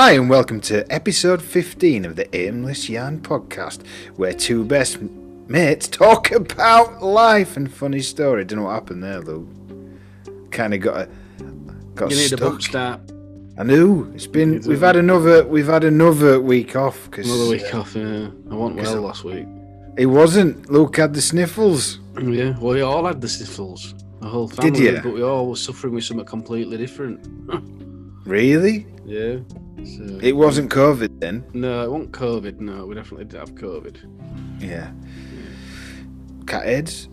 Hi, and welcome to episode 15 of the Aimless Yarn podcast, where two best mates talk about life and funny story. Don't know what happened there, Lou. Kind of got a got You need stuck. a bump start. I knew it's been. We've had another. We've had another week off because Another week off. Yeah, I wasn't Because well last week. It wasn't. Luke had the sniffles. Yeah, well, we all had the sniffles. The whole family. Did ya? But we all were suffering with something completely different. Really? Yeah. So, It wasn't COVID then. no, it wasn't COVID. No, we definitely did have COVID. Yeah. Cat heads.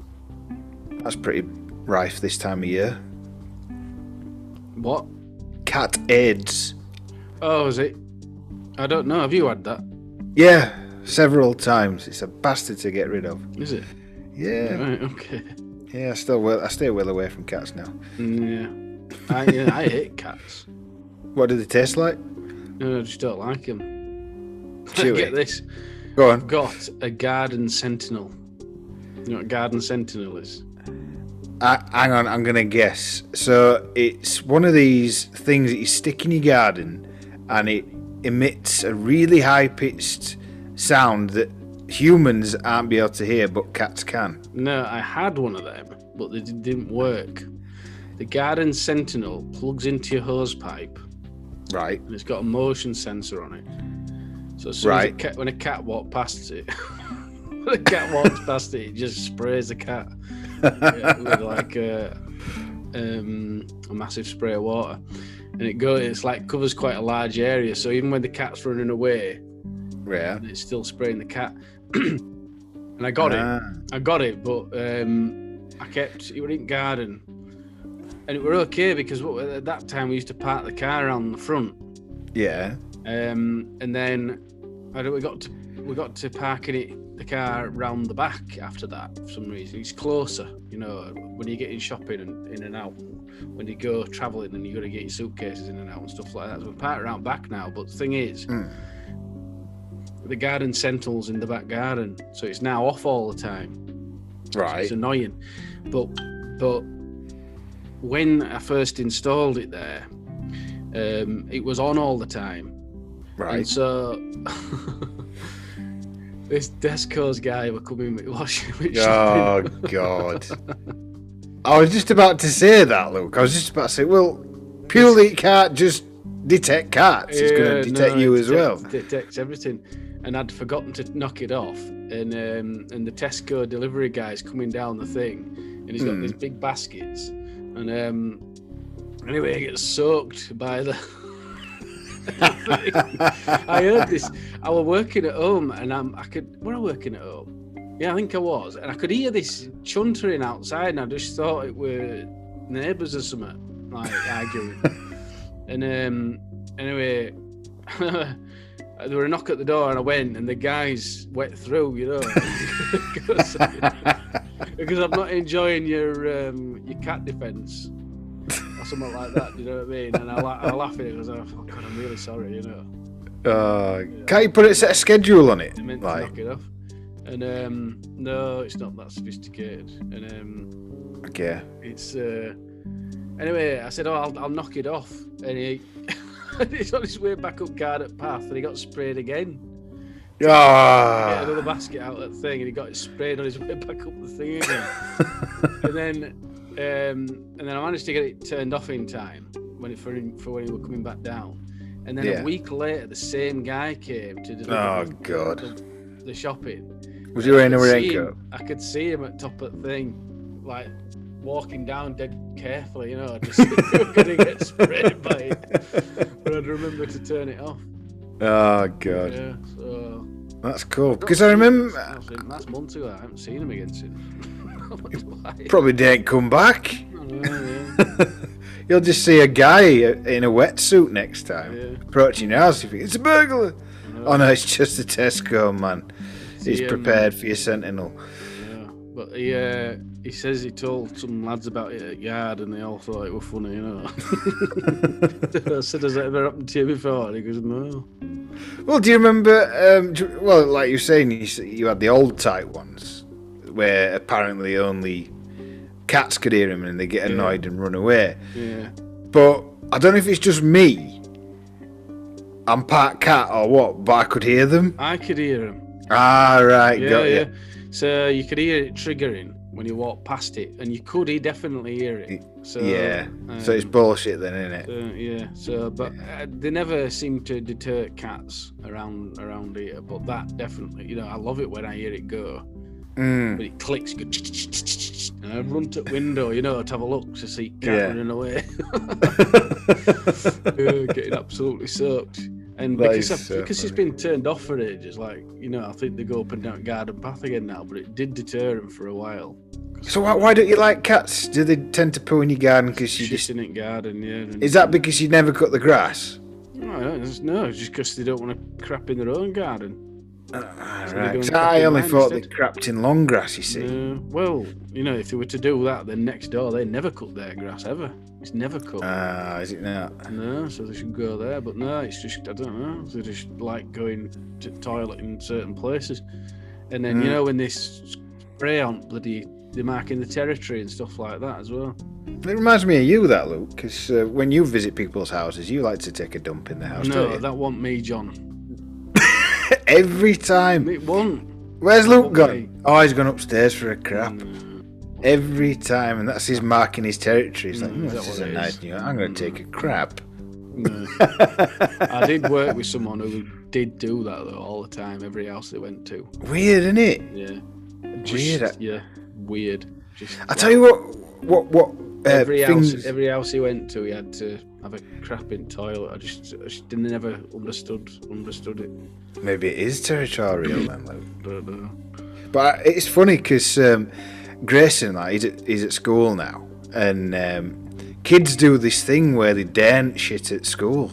That's pretty rife this time of year. What? Cat heads. Oh, is it? I don't know. Have you had that? Yeah, several times. It's a bastard to get rid of. Is it? Yeah, Right. Okay. yeah. I still well. I stay well away from cats now. Mm, Yeah. I yeah, I hate cats. What do they taste like? No, I just don't like them. Chewy. Get this. Go on. I've got a garden sentinel. You know what a garden sentinel is? Uh, hang on, I'm gonna guess. So it's one of these things that you stick in your garden, and it emits a really high-pitched sound that humans aren't be able to hear, but cats can. No, I had one of them, but they didn't work. The Garden Sentinel plugs into your hose pipe, Right. and it's got a motion sensor on it. So as soon Right. as a cat, when a cat walks past it, when a cat walks past it, it just sprays the cat with like a, um, a massive spray of water, and it go. It's like covers quite a large area. So even when the cat's running away, Yeah. it's still spraying the cat. and I got it. Ah, I got it, but um, I kept it in garden, and it were okay because what, at that time we used to park the car around the front, Yeah. um, and then I don't, we got to we got to parking it the car round the back after that for some reason. It's closer, you know, when you're getting shopping and in and out. When you go travelling and you got to get your suitcases in and out and stuff like that. So we park around back now. But the thing is, Mm. the garden sentinel's in the back garden, so it's now off all the time. Right. It's annoying. But but when I first installed it there, um, it was on all the time. And Right. so this Tesco's guy were coming with washing with Oh shopping. God. I was just about to say that, Luke. I was just about to say, well, purely it can't just detect cats. It's going to detect no, you as well. detects- Detects everything. And I'd forgotten to knock it off. And um, and the Tesco delivery guy's coming down the thing, and he's got Hmm. these big baskets. And um, anyway, I get soaked by the. I heard this. I was working at home, and I'm, I could. Were I working at home? Yeah, I think I was, and I could hear this chuntering outside, and I just thought it were neighbours or something, like arguing. and um, anyway, there were a knock at the door, and I went, and the guys wet through, you know, because, I'm not enjoying your um, your cat defence or something like that. Do you know what I mean? And I, I laugh at it because I, oh God, I'm really sorry, you know. Uh, can't you put a set a schedule on it? I meant to Like, knock it off. And um, no, it's not that sophisticated. And um, okay. it's uh, anyway. I said, "Oh, I'll, I'll knock it off," and he he's on his way back up Garnet Path, and he got sprayed again. Get Ah. another basket out of that thing, and he got it sprayed on his way back up the thing again. and then, um, and then I managed to get it turned off in time when it for, for when he were coming back down. And then Yeah. a week later, the same guy came to deliver Oh, the- God. the, the shopping. Was he wearing a I could see raincoat? I could see him at top of the thing, like walking down dead carefully, you know, just gonna get sprayed by it. But I'd remember to turn it off. Oh god, Yeah, so that's cool. Because I remember that's, that's months ago. I haven't seen him again since. I wonder why. probably didn't come back. Know, yeah, You'll just see a guy in a wetsuit next time yeah. approaching your house. You think it's a burglar. Oh no, it's just a Tesco man. He's um, prepared for your sentinel. Yeah, but he uh, he says he told some lads about it at yard, and they all thought it was funny, you know. I said, "Has that ever happened to you before?" And he goes, "No." Well, do you remember? Um, do- well, like you're saying, you, you had the old type ones where apparently only cats could hear him and they get Yeah. annoyed and run away. Yeah. But I don't know if it's just me, I'm part cat or what, but I could hear them. I could hear them. Ah, right, Yeah, got yeah. So you could hear it triggering when you walk past it, and you could he definitely hear it. So yeah. so it's um, bullshit then, isn't it? Uh, yeah. So, but uh, they never seem to deter cats around around here. But that definitely, you know, I love it when I hear it go. Mm. But it clicks, go and I run to the window, you know, to have a look to see cat Yeah. running away, Uh, getting absolutely soaked. And That because, is I, so because it's funny. been turned off for ages, like you know, I think they go up and down garden path again now. But it did deter them for a while. so why, why don't you like cats? Do they tend to poo in your garden because you just? in it garden, yeah. and- Is that because you never cut the grass? No, no, it's- no, it's just because they don't want to crap in their own garden. Ah, So right. they go 'cause and crap I only thought they crapped in long grass. You see. Uh, well, you know, if they were to do that, then next door they never cut their grass ever. It's never cut. Ah, is it not? no, so they should go there. But no, it's just I don't know. They just like going to toilet in certain places, and then you Mm. know when they spray on bloody, they're marking the territory and stuff like that as well. It reminds me of you, that Luke, because uh, when you visit people's houses, you like to take a dump in the house, no, don't you? that wasn't me, John. Every time. It wasn't. Where's Luke gone? Oh, he's gone upstairs for a crap. No. Every time, and that's his marking his territory. He's like, Mm, "Hmm, is this is a nice is? new. I'm going to take a crap. No. I did work with someone who did do that though all the time, every house they went to. Weird, isn't it? Yeah. Weird. Yeah, weird. Just I tell you what, what, what uh, every things. house, every house he went to, he had to have a crap in toilet. I just, I just didn't never understood understood it. Maybe it is territorial then, Luke. Don't know. But it's funny because um, Grayson, like, he's at, he's at school now, and um, kids do this thing where they daren't shit at school.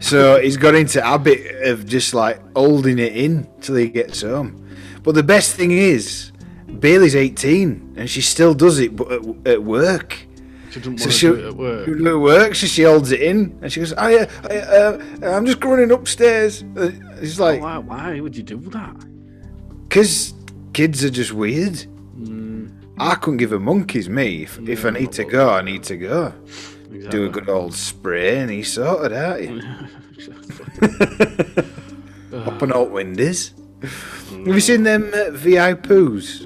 So he's got into habit of just like holding it in till he gets home. But the best thing is, Bailey's 18 and she still does it, but at, at work. She didn't So want to she, do it at work. work, so she holds it in, and she goes, "Oh yeah, I, uh, I'm just running upstairs." Uh, It's like, why, why would you do that? Because kids are just weird. Mm, I couldn't give a monkey's me. If, if I need to go, I need to go. exactly. Do a good old spray and he's sorted out. You. Open out windows. Have you seen them uh, VI poos?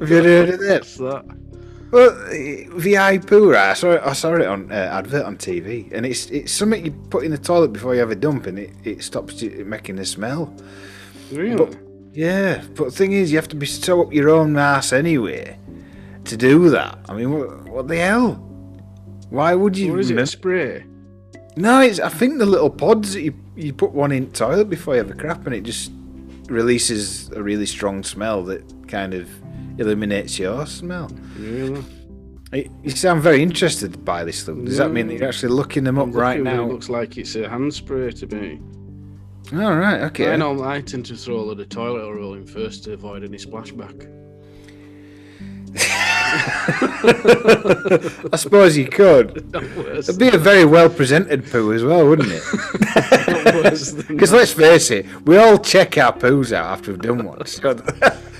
Have you heard of them? What's that? Well, VI right? I saw it, I saw it on uh, advert on TV, and it's it's something you put in the toilet before you have a dump, and it, it stops you making the smell. Really? But- Yeah, but the thing is, you have to be so up your own ass anyway to do that. I mean, what, what the hell? Why would you? or is it a spray? No, it's. I think the little pods that you you put one in the toilet before you have a crap, and it just releases a really strong smell that kind of eliminates your oh, smell. Really? You sound very interested by this, Luke. Does that mean that you're actually looking them up right now? It looks like it's a hand spray to me. All right, okay. I know I tend to throw a lot of toilet roll in first to avoid any splashback. I suppose you could. It'd be a very well presented poo as well, wouldn't it? Not worse than Because let's face it, we all check our poos out after we've done one. So,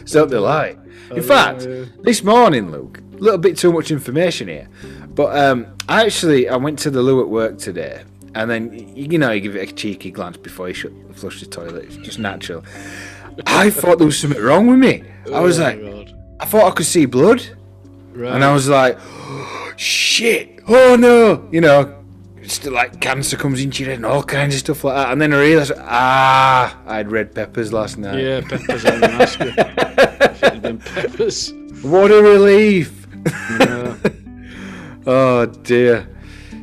so they lie. In Oh, fact, this morning, Luke, a little bit too much information here, but um, I actually I went to the loo at work today, and then you know you give it a cheeky glance before you shut, flush the toilet. It's just natural. I thought there was something wrong with me. I was Oh, like, God. I thought I could see blood. right. And I was like, shit, oh no, you know, still like cancer comes into your head and all kinds of stuff like that. And then I realised, ah, I had red peppers last night. yeah, peppers on the mask. Should have been peppers. What a relief. Yeah. oh dear.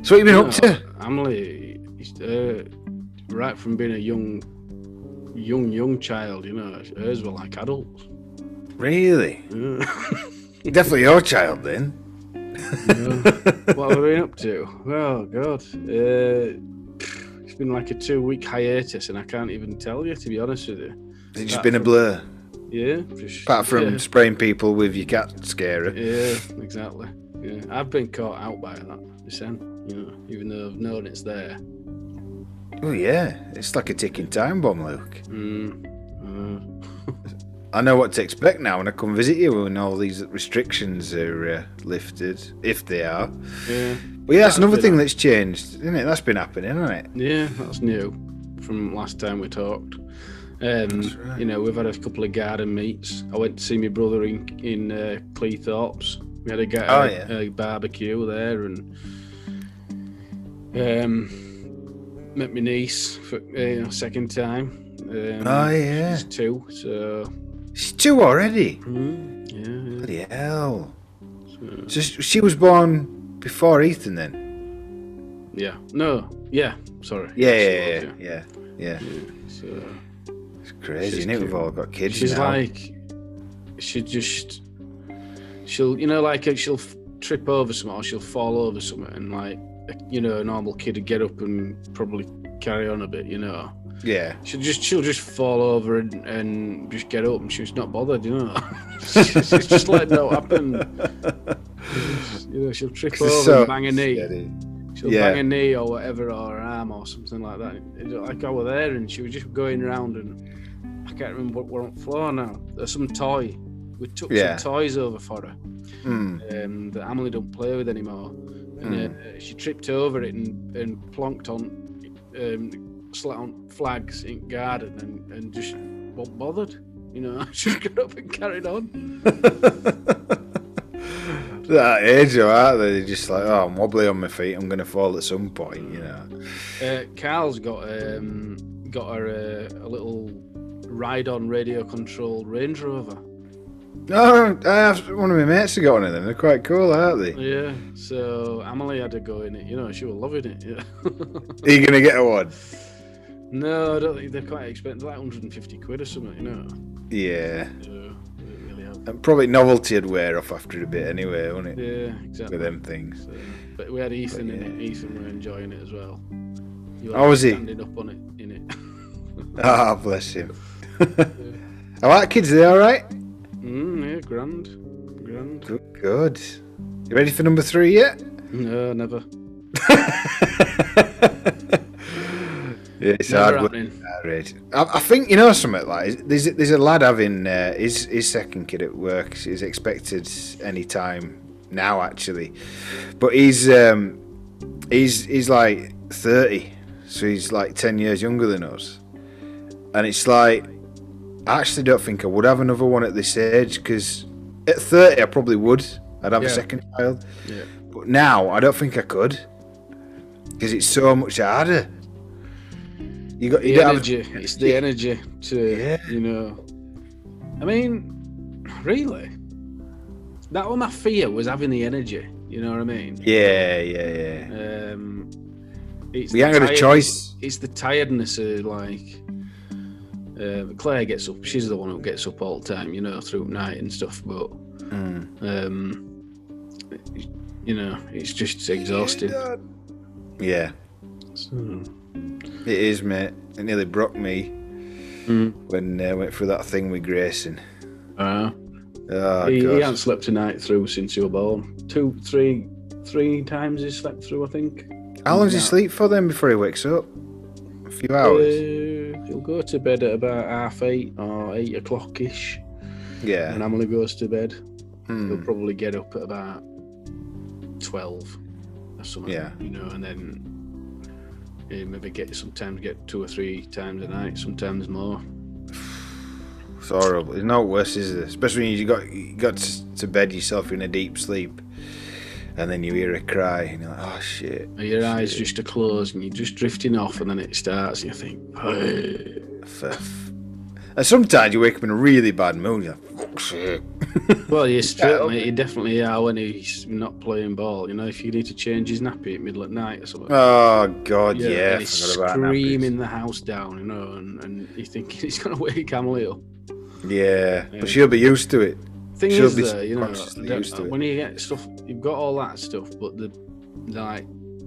So what you been up to? Emily, uh, right from being a young, young, young child, you know, hers were like adults. Really? Yeah. Definitely your child then. Yeah. what have I been up to? Well, God, uh, it's been like a two-week hiatus, and I can't even tell you to be honest with you. It's it just Apart been a from- blur? Yeah, just- Apart from yeah, spraying people with your cat scarer. yeah, exactly. Yeah, I've been caught out by that. This end, you know, even though I've known it's there. Oh yeah, it's like a ticking time bomb, Luke. Mm, I know what to expect now when I come visit you when all these restrictions are uh, lifted, if they are. Yeah. But yeah, that's That's another thing a- that's changed, isn't it? That's been happening, hasn't it? Yeah, that's new from last time we talked. Um, right. You know, we've had a couple of garden meets. I went to see my brother in in uh, Cleethorpes. We had a, ga- Oh, a- yeah. a barbecue there, and um, met my niece for uh, second time. Um, Oh, yeah. she's two. So She's two already. mm, yeah, yeah. Bloody hell. So, So she was born before Ethan then? yeah. No. Yeah. Sorry. Yeah, yeah, yeah, yeah. Yeah. yeah. So. It's crazy, isn't it? We've all got kids She's now. like, she just, she'll, you know, like uh, she'll trip over something or she'll fall over something, and like, you know, a normal kid would get up and probably carry on a bit, you know. Yeah. She'll just, she'll just fall over and, and just get up, and she's not bothered, you know. she's, just letting that happen. You know, she'll trip over so and bang a knee. steady. She'll Yeah. bang a knee or whatever, or her arm or something like that. It- Like I was there, and she was just going around, and I can't remember what we're on the floor now. There's some toy. We took Yeah. some toys over for her Mm. um, that Emily don't play with anymore, and Mm. uh, she tripped over it and, and plonked on, um, slat on flags in garden, and, and just wasn't bothered. You know, she just got up and carried on. that age, aren't they? They're just like, oh, I'm wobbly on my feet. I'm going to fall at some point, you know. Uh, Carl's got um, got her uh, a little ride-on radio-controlled Range Rover. No, I have, one of my mates have got one of them. They're quite cool, aren't they? Yeah, so Emily had to go in it. You know, she was loving it. Yeah. Are you going to get a one? No, I don't think they're quite expensive. Like 150 quid or something. You know. Yeah. So, really. And probably novelty would wear off after a bit anyway, wouldn't it? Yeah, exactly. With them things. So, but we had Ethan in yeah. it. Ethan were enjoying it as well. He Oh, was he? standing up on it in it. Ah, bless him. All right, kids, are they all right? mm, yeah, grand, grand. Good, good. You ready for number three yet? No, never. yeah, it's Never hard work. I, I think you know something like there's there's a lad having uh, his his second kid at work is expected any time now actually, but he's um he's he's like thirty, so he's like ten years younger than us, and it's like I actually don't think I would have another one at this age because at thirty I probably would. I'd have a second child, Yeah. but now I don't think I could because it's so much harder. You got you the energy. have- It's the energy to, Yeah. you know. I mean, really, that was my fear was having the energy. You know what I mean? Yeah, yeah, yeah. Um, it's We ain't got a choice. It's the tiredness of like. Uh, Claire gets up. She's the one who gets up all the time, you know, through night and stuff. But Mm. um, you know, it's just exhausting. Yeah, So, it is, mate. It nearly broke me mm. when I uh, went through that thing with Grayson. uh, Oh, he, he, hasn't slept a night through since he was born. Two, three, three times he slept through, I think. How long does he sleep for then before he wakes up? A few hours. Uh, he'll go to bed at about half eight or eight o'clock ish. yeah. And Emily goes to bed, Hmm. he'll probably get up at about twelve or something. Yeah. You know, and then he maybe get sometimes get two or three times a night, sometimes more. It's horrible. It's not worse, is it? Especially when you got you got to- bed yourself in a deep sleep, and then you hear a cry, and you're like, "Oh shit!" And your eyes just are closed and you're just drifting off, and then it starts, and you think, "Hey." And sometimes you wake up in a really bad mood. You're like, "Fuck shit." Well, you're straight, You definitely are when he's not playing ball. You know, if you need to change his nappy at middle at night or something. Oh God, yeah. and he's forgot about nappies. screaming the house down, you know, and, and you think he's going to wake Emily up. Yeah, Yeah. but she'll be used to it. Thing She'll is, be though, you know, used to it. when you get stuff, you've got all that stuff, but the like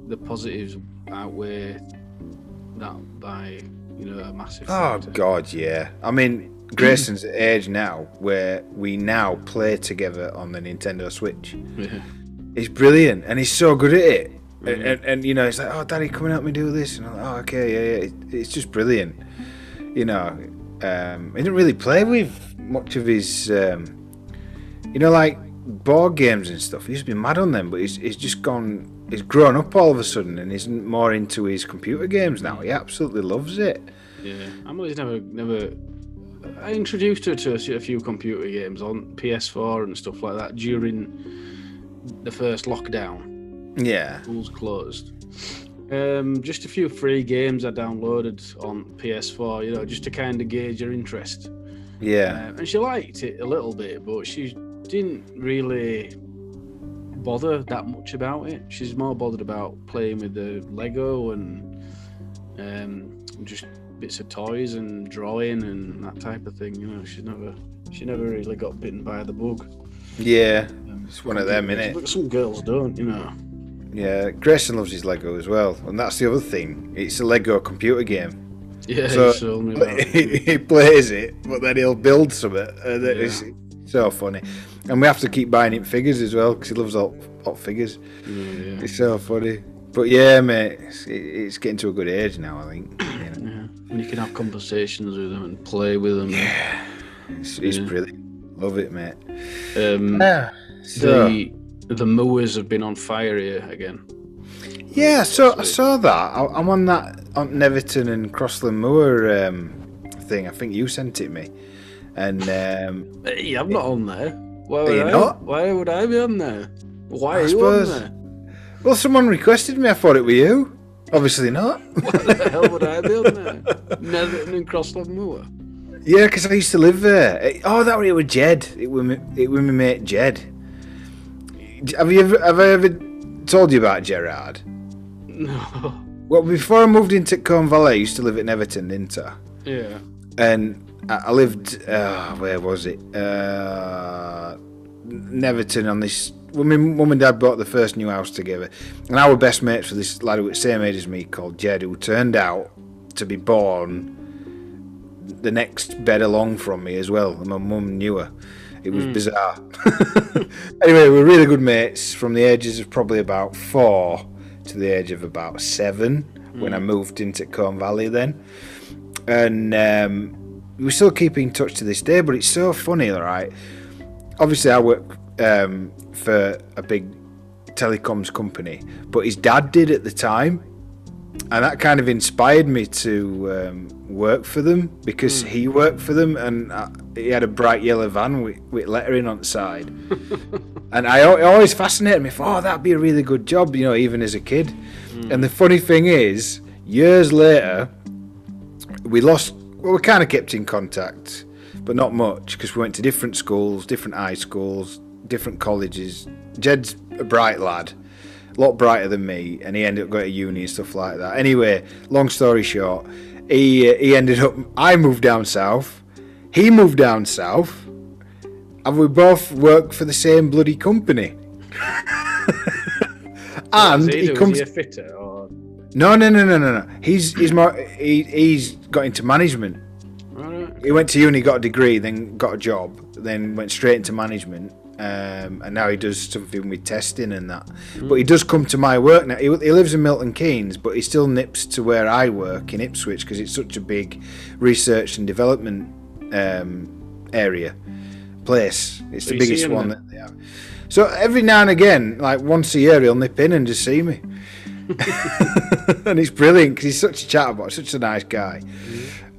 the positives outweigh that by you know a massive. Oh factor. God, yeah. I mean, Grayson's at age now where we now play together on the Nintendo Switch. Yeah. He's brilliant, and he's so good at it. And, Mhm. and, and you know, it's like, oh, Daddy, come and help me do this, and I'm like, oh, okay, yeah, yeah. It- It's just brilliant. You know, um, he didn't really play with much of his, um, you know, like board games and stuff. He used to be mad on them, but he's, he's just gone, he's grown up all of a sudden and he's more into his computer games now. He absolutely loves it. Yeah, Emily's never never. I introduced her to a few computer games on PS4 and stuff like that during the first lockdown. Yeah. Schools closed. Um, just a few free games I downloaded on PS4, you know, just to kind of gauge her interest. Yeah. Uh, and she liked it a little bit, but she didn't really bother that much about it. She's more bothered about playing with the Lego and um, just bits of toys and drawing and that type of thing. You know, she never she never really got bitten by the bug. Yeah. Um, It's one of them, innit? But some girls don't, you know. Yeah. Grayson loves his Lego as well. And that's the other thing. It's a Lego computer game. Yeah, So- you told me about he, he plays it, but then he'll build something. And Yeah. it's so funny. And we have to keep buying him figures as well because he loves all hot figures. Yeah, yeah. It's so funny. But yeah, mate, it's, it's getting to a good age now, I think. You know, Yeah. And you can have conversations with them and play with them. it's, it's Yeah. brilliant. Love it, mate. Um, Yeah. So, the the mowers have been on fire here again. yeah, so I saw that. I, I'm on that on Netherton and Crosland Moor um, thing. I think you sent it me. And um, Hey, I'm not on there. Why would, I, not? why would I be on there? Why I are you suppose- on there? well, someone requested me. I thought it were you. Obviously not. Why the hell would I be on there? Netherton and Crosland Moor. Yeah, because I used to live there. Oh, that was it with Jed. It was me, it was my mate Jed. Have you ever have I ever told you about Gerard? No. Well, before I moved into Colne Valley, I used to live at Netherton, didn't I? Yeah. And I lived. Uh, where was it? Uh, Netherton on this. When my mum and dad bought the first new house together, and our best mates for this lad who was the same age as me called Jed, who turned out to be born the next bed along from me as well. And my mum knew her. It was bizarre. anyway, we were really good mates from the ages of probably about four to the age of about seven when I moved into Colne Valley then. And um, we still keep in touch to this day, but it's so funny, right? Obviously, I work um, for a big telecoms company, but his dad did at the time. And that kind of inspired me to um, work for them because he worked for them and uh, he had a bright yellow van with, with lettering on the side. and I it always fascinated me. Thought, oh, that'd be a really good job, you know, even as a kid. And the funny thing is, years later, we lost. Well, we kind of kept in contact, but not much because we went to different schools, different high schools, different colleges. Jed's a bright lad, a lot brighter than me, and he ended up going to uni and stuff like that. Anyway, long story short, he uh, he ended up. I moved down south. He moved down south, and we both work for the same bloody company. and he, he, comes. he a fitter No, no, no, no, no, no. He's he's more. He, he's got into management. He went to uni, got a degree, then got a job, then went straight into management, um, and now he does something with testing and that. But he does come to my work now. He, he lives in Milton Keynes, but he still nips to where I work in Ipswich because it's such a big research and development um, area place. It's the biggest one that they have. So every now and again, like once a year, he'll nip in and just see me. and he's brilliant because he's such a chatterbox, such a nice guy.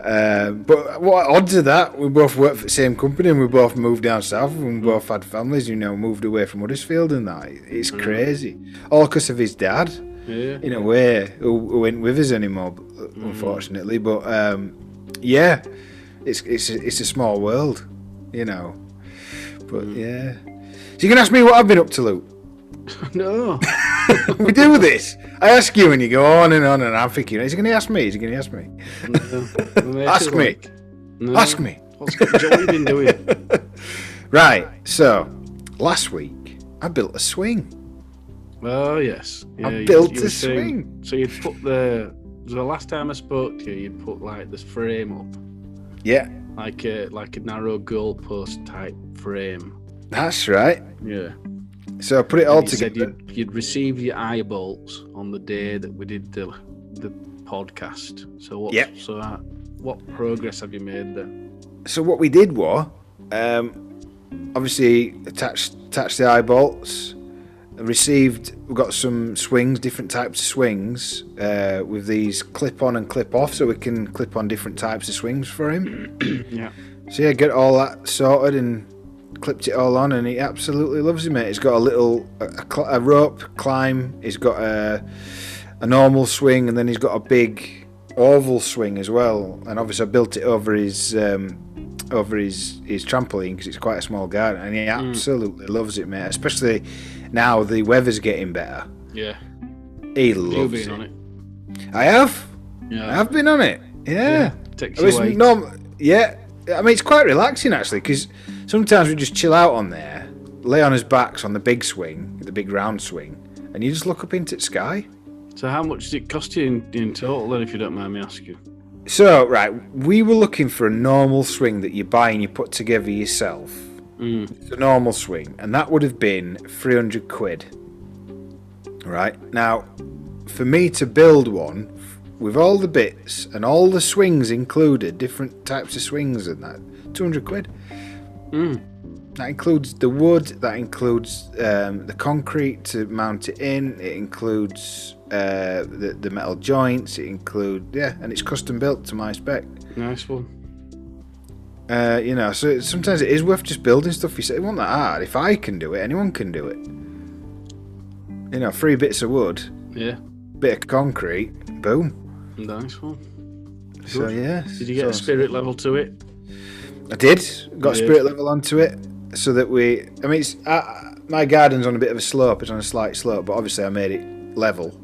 Um, but what odds are that? We both work for the same company and we both moved down south and we mm. both had families, you know, moved away from Huddersfield and that. It's mm. crazy. All because of his dad, Yeah. in a way, who, who ain't with us anymore, uh, mm. unfortunately. But um, yeah, it's, it's, a, it's a small world, you know. But yeah. So you can ask me what I've been up to, Luke. No. we do this. I ask you and you go on and on and I'm thinking, is he going to ask me? Is he going to ask me? no. Ask me. No. Ask me. What's what have you been doing? Right. So last week I built a swing. Oh yes. I you- built you a saying- swing. So you'd put the the last time I spoke to you, you'd put like this frame up, Yeah, like a like a narrow goalpost type frame. that's right. Yeah. So I put it all together. you'd, you'd receive your eye bolts on the day that we did the the podcast. So what? Yep. So that what progress have you made there? So what we did was, um, obviously attached attached the eye bolts. Received, we've got some swings, different types of swings, uh, with these clip on and clip off, so we can clip on different types of swings for him. Yeah. So yeah, get all that sorted and clipped it all on, and he absolutely loves it, mate. He's got a little a, a, rope climb. He's got a a normal swing, and then he's got a big oval swing as well. And obviously, I built it over his um, over his his trampoline because it's quite a small garden, and he absolutely loves it, mate. Especially now the weather's getting better. Yeah. He loves You've been it. on it. I have. Yeah. I have been on it. Yeah. Takes I away. norm- yeah, I mean it's quite relaxing actually because sometimes we just chill out on there, lay on his backs on the big swing, the big round swing, and you just look up into the sky. So how much did it cost you in, in total then, if you don't mind me asking? So right, we were looking for a normal swing that you buy and you put together yourself. Mm. It's a normal swing, and that would have been three hundred quid. Right now, for me to build one with all the bits and all the swings included, different types of swings and that, two hundred quid. Mm. That includes the wood. That includes um, the concrete to mount it in. It includes uh, the the metal joints. It includes yeah, and it's custom built to my spec. Nice one. Uh, you know, so sometimes it is worth just building stuff. You say it wasn't that hard. If I can do it, anyone can do it. You know, three bits of wood, Yeah. bit of concrete, boom. Nice one. So yeah. Did you get a so- spirit level to it? I did. Got Yeah. spirit level onto it, so that we. I mean, it's, uh, my garden's on a bit of a slope. It's on a slight slope, but obviously I made it level.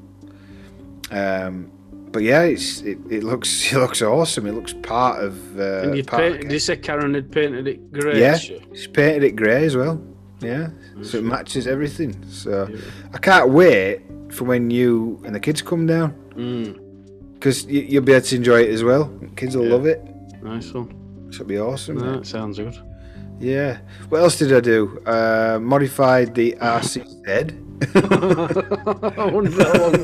Um, but yeah, it's it, it looks it looks awesome. It looks part of. Uh, and you part paint, the did you say Karen had painted it grey? Yeah. she? She's painted it grey as well. Yeah, so it matches everything. So Yeah. I can't wait for when you and the kids come down Mm. because you, you'll be able to enjoy it as well. Kids will Yeah. love it. Nice one. It'll be awesome. No, that sounds good. Yeah. What else did I do? Uh, modified the RC head. I wonder how long.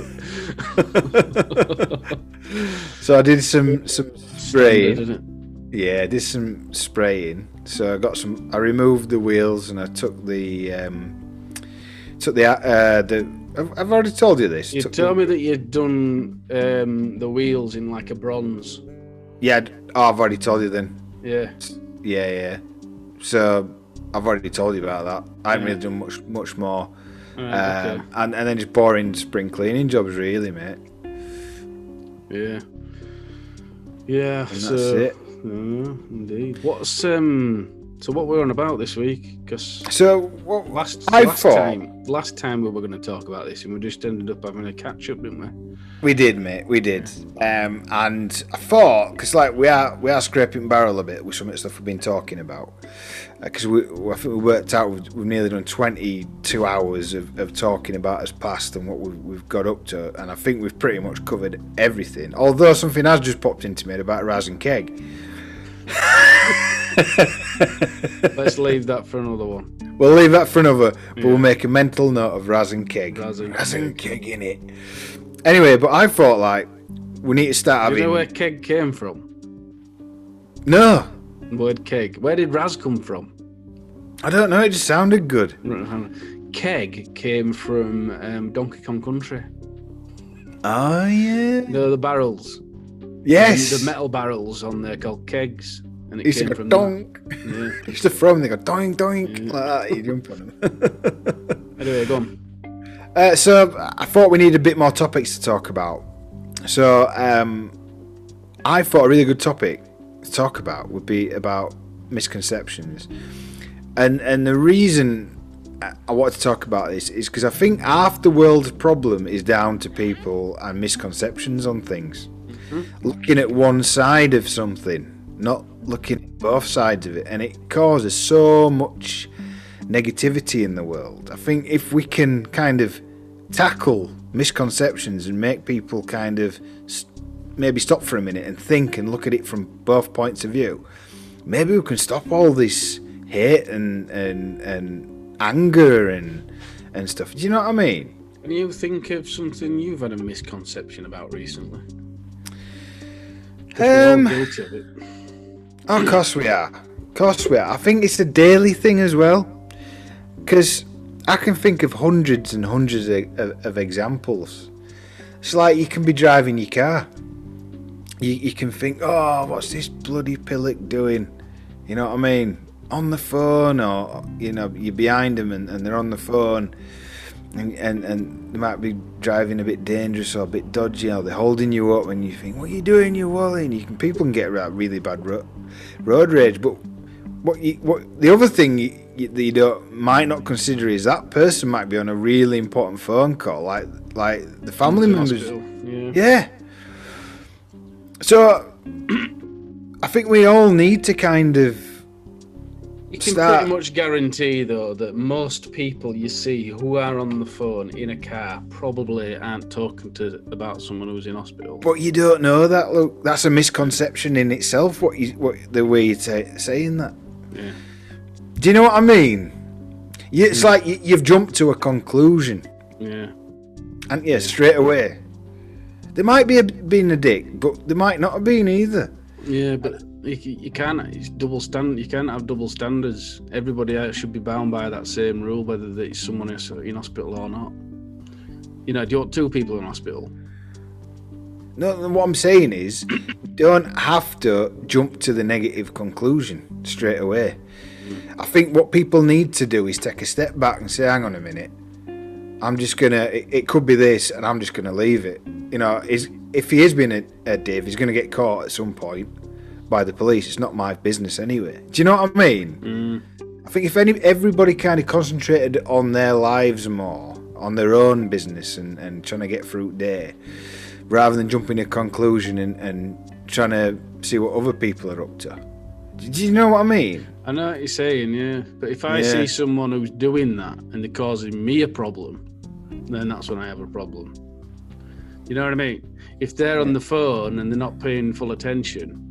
so I did some some spraying. Yeah, I did some spraying. So I got some. I removed the wheels and I took the um, took the uh, the. I've, I've already told you this. You Took told the- me that you'd done um, the wheels in like a bronze. Yeah, oh, I've already told you then. Yeah. Yeah, yeah. So I've already told you about that. I haven't Yeah. really done much much more. Right, Um, okay. and, and then just boring spring cleaning jobs, really, mate. Yeah. Yeah. And so, that's it. Yeah, indeed. What's um? So what we're on about this week? Because So what? last I last thought- time last time we were going to talk about this, and we just ended up having a catch up, didn't we? We did, mate. We did. Um, and I thought, because like we are, we are scraping barrel a bit with some of the stuff we've been talking about. Because we, I think we worked out we've, we've nearly done 22 hours of, of talking about us past and what we've, we've got up to, and I think we've pretty much covered everything. Although something has just popped into me about Raz and Keg. Let's leave that for another one. We'll leave that for another, but Yeah. we'll make a mental note of Raz and Keg. Raz and Keg in it. Anyway, but I thought like we need to start Do having. you know where keg came from? No, word keg. Where did Raz come from? I don't know. It just sounded good. Right, hang on. Keg came from um, Donkey Kong Country. Oh yeah. No, the barrels. Yes. The metal barrels on there called kegs, and it used to came go from donk. that. Yeah. Used to throw them. They go doink doink Yeah. like that. You jump on them. Anyway, go on. uh, so I thought we need a bit more topics to talk about. So um, I thought a really good topic to talk about would be about misconceptions, and and the reason I- I wanted to talk about this is because I think half the world's problem is down to people and misconceptions on things. Looking at one side of something, not looking at both sides of it, and it causes so much negativity in the world. I think if we can kind of tackle misconceptions and make people kind of maybe stop for a minute and think and look at it from both points of view, maybe we can stop all this hate and and and anger and and stuff. Do you know what I mean? Can you think of something you've had a misconception about recently? Um, guilty of it. Oh, of course we are. Of course we are. I think it's a daily thing as well. Because I can think of hundreds and hundreds of, of, of examples. It's like you can be driving your car. You, you can think, oh, what's this bloody pillock doing? You know what I mean? On the phone, or, you know, you're behind them and, and they're on the phone. And, and, and they might be driving a bit dangerous or a bit dodgy, or they're holding you up, and you think, "What are you doing, you wally?" And you can people can get really bad ro- road rage. But what you, what the other thing you, you, that you don't might not consider is that person might be on a really important phone call, like like the family To members. hospital, Yeah. Yeah. So I think we all need to kind of can Start- pretty much guarantee, though, that most people you see who are on the phone in a car probably aren't talking to about someone who's in hospital. But you don't know that. Look, that's a misconception in itself. What you, what the way you're saying that. Yeah. Do you know what I mean? It's hmm. like you, you've jumped to a conclusion, Yeah. and yeah, straight away. There might be a, been a dick, but there might not have been either. Yeah, but you, you can't. It's double stand. You can't have double standards. Everybody else should be bound by that same rule, whether it's someone is in hospital or not. You know, do you want two people in hospital? No, what I'm saying is, don't have to jump to the negative conclusion straight away. I think what people need to do is take a step back and say, "Hang on a minute, I'm just gonna. It, it could be this, and I'm just gonna leave it." You know, is if he is being a, a div, he's gonna get caught at some point by the police. It's not my business anyway. Do you know what I mean? Mm. I think if any everybody kind of concentrated on their lives more, on their own business, and, and trying to get through day, rather than jumping to a conclusion and, and trying to see what other people are up to. Do you know what I mean? I know what you're saying, yeah. But if I Yeah. see someone who's doing that and they're causing me a problem, then that's when I have a problem. You know what I mean? If they're on the phone and they're not paying full attention,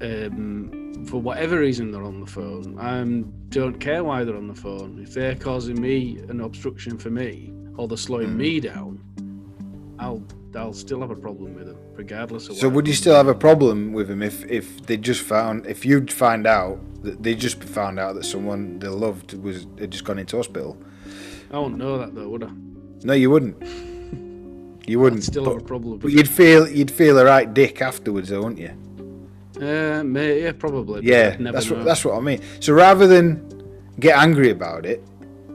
um, for whatever reason they're on the phone, I don't care why they're on the phone. If they're causing me an obstruction for me or they're slowing Mm. me down, I'll I'll still have a problem with them, regardless of. So would you still have a problem with them if if they just found if you'd find out that they just found out that someone they loved was had just gone into hospital? I won't know that though, would I? No, you wouldn't. You I'd wouldn't. still but, have a problem. but you'd feel you'd feel a right dick afterwards, though, wouldn't you? Uh, may, yeah, probably. Yeah, never that's know. what that's what I mean. So rather than get angry about it,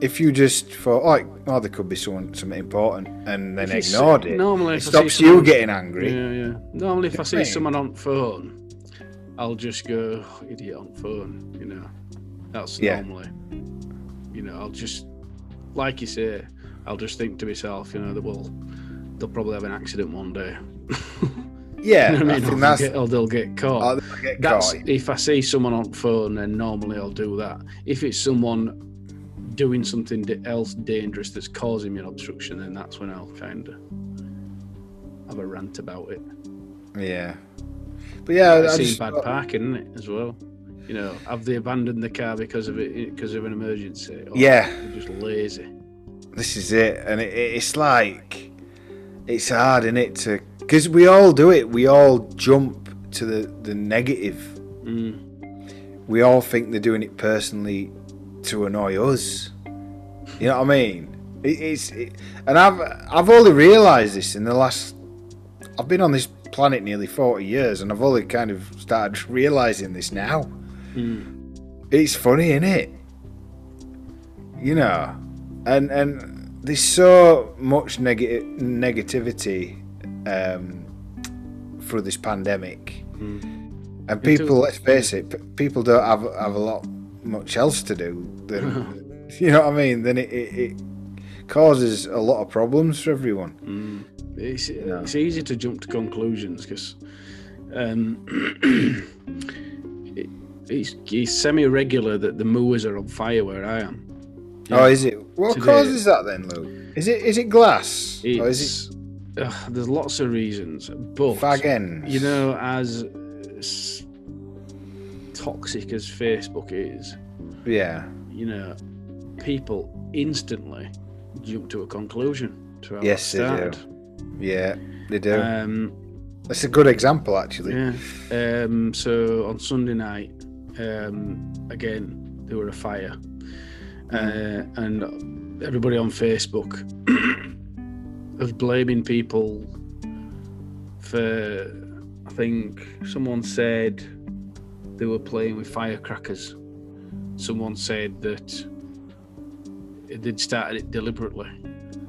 if you just thought, oh, oh there could be someone something important, and then If you ignored it, normally it see stops you getting angry. Yeah, yeah. Normally, if I see Right. someone on phone, I'll just go "Oh, idiot on phone. You know, that's Yeah. normally. You know, I'll just like you say, I'll just think to myself, you know, that well, they'll probably have an accident one day. Yeah, You know I mean, think or, that's. they'll get, or they'll get caught. they'll get That's caught. if I see someone on phone, then normally I'll do that. If it's someone doing something else dangerous that's causing me an obstruction, then that's when I'll kind of have a rant about it. Yeah, but yeah, I just, bad parking, isn't it, as well? You know, have they abandoned the car because of it because of an emergency? Or Yeah. just lazy. this is it, and it, it's like it's hard, is it, to because we all do it. We all jump to the the negative. Mm. we all think they're doing it personally to annoy us. You know what I mean? It, it's it, and I've I've only realised this in the last. I've been on this planet nearly forty years, and I've only kind of started realising this now. Mm. It's funny, isn't it? You know, and and there's so much negative negativity um, through this pandemic. Mm. And people, let's face it, people don't have have a lot much else to do than you know what I mean. Then it, it, it causes a lot of problems for everyone. Mm. It's, Yeah. it's easy to jump to conclusions because um, it, it's, it's semi-regular that the moors are on fire where I am. Oh, is it? What Today- causes that then, Luke? Is it is it glass or is It's, ugh, there's lots of reasons, but it fag ends? you know, as s- toxic as Facebook is, Yeah. you know, people instantly jump to a conclusion. To how Yes, they do. Yeah, they do. Um, That's a good example, actually. Yeah. Um, so on Sunday night, um, again, there were a fire. Uh, and everybody on Facebook was blaming people for, I think someone said they were playing with firecrackers. Someone said that they'd started it deliberately.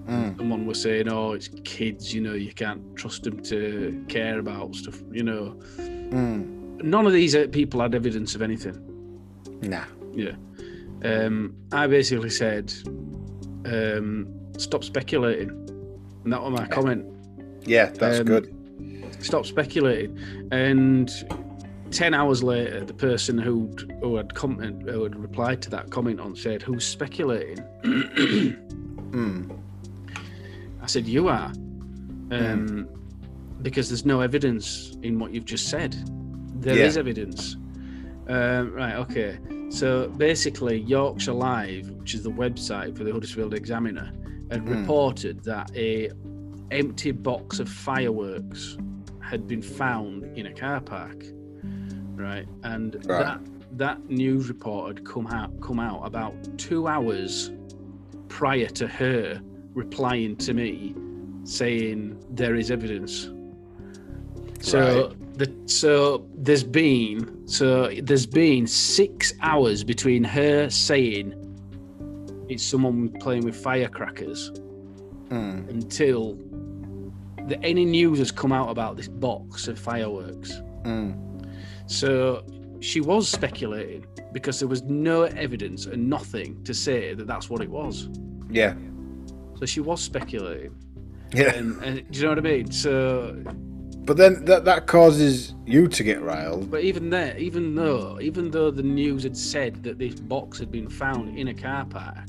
Mm. Someone was saying, "Oh, it's kids. You know, you can't trust them to care about stuff. You know." Mm. None of these people had evidence of anything. Nah. Yeah. Um, I basically said, um, "Stop speculating," and that was my comment. Yeah, that's Um, good. Stop speculating. And ten hours later, the person who who had comment who had replied to that comment on said, "Who's speculating?" Mm. I said, "You are," um, because there's no evidence in what you've just said. There is Yeah. evidence. Um, right. Okay. So basically, Yorkshire Live, which is the website for the Huddersfield Examiner, had Hmm. reported that a empty box of fireworks had been found in a car park. Right, and Right. that that news report had come out come out about two hours prior to her replying to me saying there is evidence. So the so there's been so there's been six hours between her saying it's someone playing with firecrackers Mm. until the, any news has come out about this box of fireworks. Mm. So she was speculating because there was no evidence and nothing to say that that's what it was. Yeah. So she was speculating. Yeah. And, and do you know what I mean? So, But then that that causes you to get riled. but even there, even though, even though the news had said that this box had been found in a car park,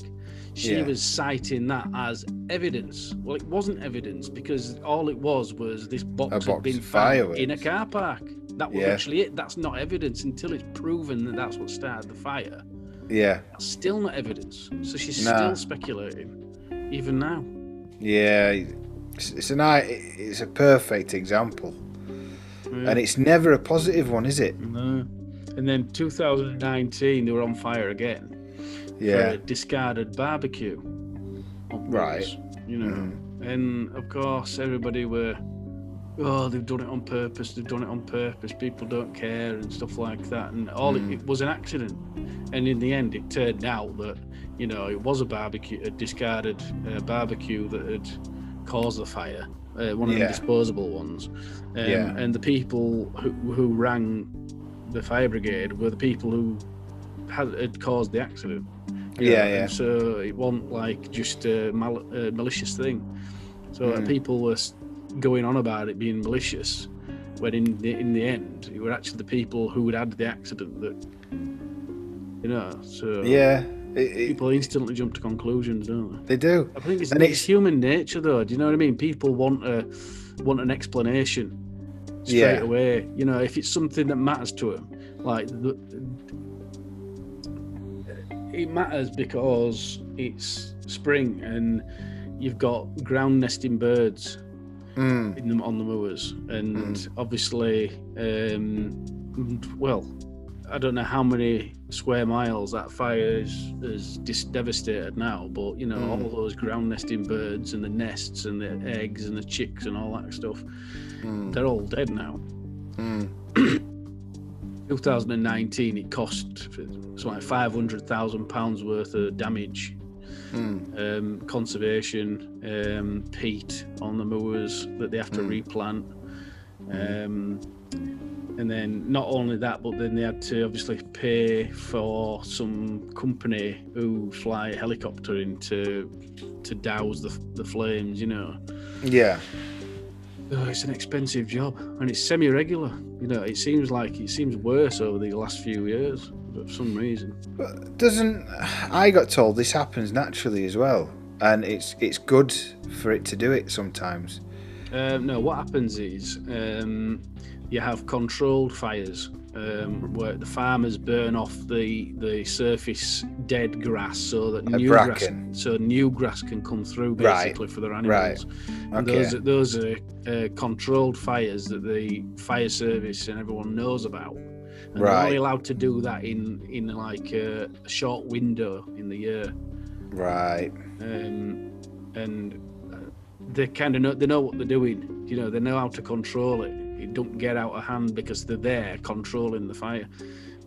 she Yeah. was citing that as evidence. Well, it wasn't evidence because all it was was this box, A had been found in a car park. That was Yeah. actually it. That's not evidence until it's proven that that's what started the fire. Yeah. That's still not evidence. So she's Nah. still speculating, even now. Yeah. It's, it's a It's a perfect example, Yeah. and it's never a positive one, is it? No. And then 2019, they were on fire again Yeah. a discarded barbecue. Right. You know, Mhm. and of course, everybody were, oh, they've done it on purpose. They've done it on purpose. People don't care and stuff like that. And all Mm. it, it was an accident. And in the end, it turned out that you know it was a barbecue, a discarded uh, barbecue that had caused the fire. Uh, one of Yeah. the disposable ones. Um, Yeah. And the people who, who rang the fire brigade were the people who had, had caused the accident. Yeah, yeah. and so it wasn't like just a mal- uh, malicious thing. So Mm. people were going on about it being malicious, when in the in the end, it were actually the people who had had the accident that, you know. So Yeah. It, it, people instantly jump to conclusions, don't they They do. I think it's, And it's it's- human nature, though. Do you know what I mean? People want a want an explanation straight Yeah. away. You know, if it's something that matters to them, like the, it matters because it's spring and you've got ground nesting birds Mm. in them on the moors, and obviously, um, well, I don't know how many square miles that fire is, is dis- devastated now, but you know, Mm. all those ground nesting birds and the nests and the eggs and the chicks and all that stuff, Mm. they're all dead now. Mm. 2019, it cost it's like 500,000 pounds worth of damage Mm. um, conservation, um, peat on the moors that they have to Mm. replant. Um, and then not only that, but then they had to obviously pay for some company who fly a helicopter in to, to douse the, the flames, you know. Yeah. Oh, it's an expensive job and it's semi regular. You know, it seems like it seems worse over the last few years for some reason. But doesn't I got told this happens naturally as well, and it's it's good for it to do it sometimes. Um, no, what happens is um, you have controlled fires um, where the farmers burn off the the surface dead grass so that A new grass, so new grass can come through Right, basically for their animals. right. And Okay. those those are uh, controlled fires that the fire service and everyone knows about. And they're only allowed to do that in in like a, a short window in the year Right. um, and uh, they kind of know they know what they're doing. You know, they know how to control it. It don't get out of hand because they're there controlling the fire.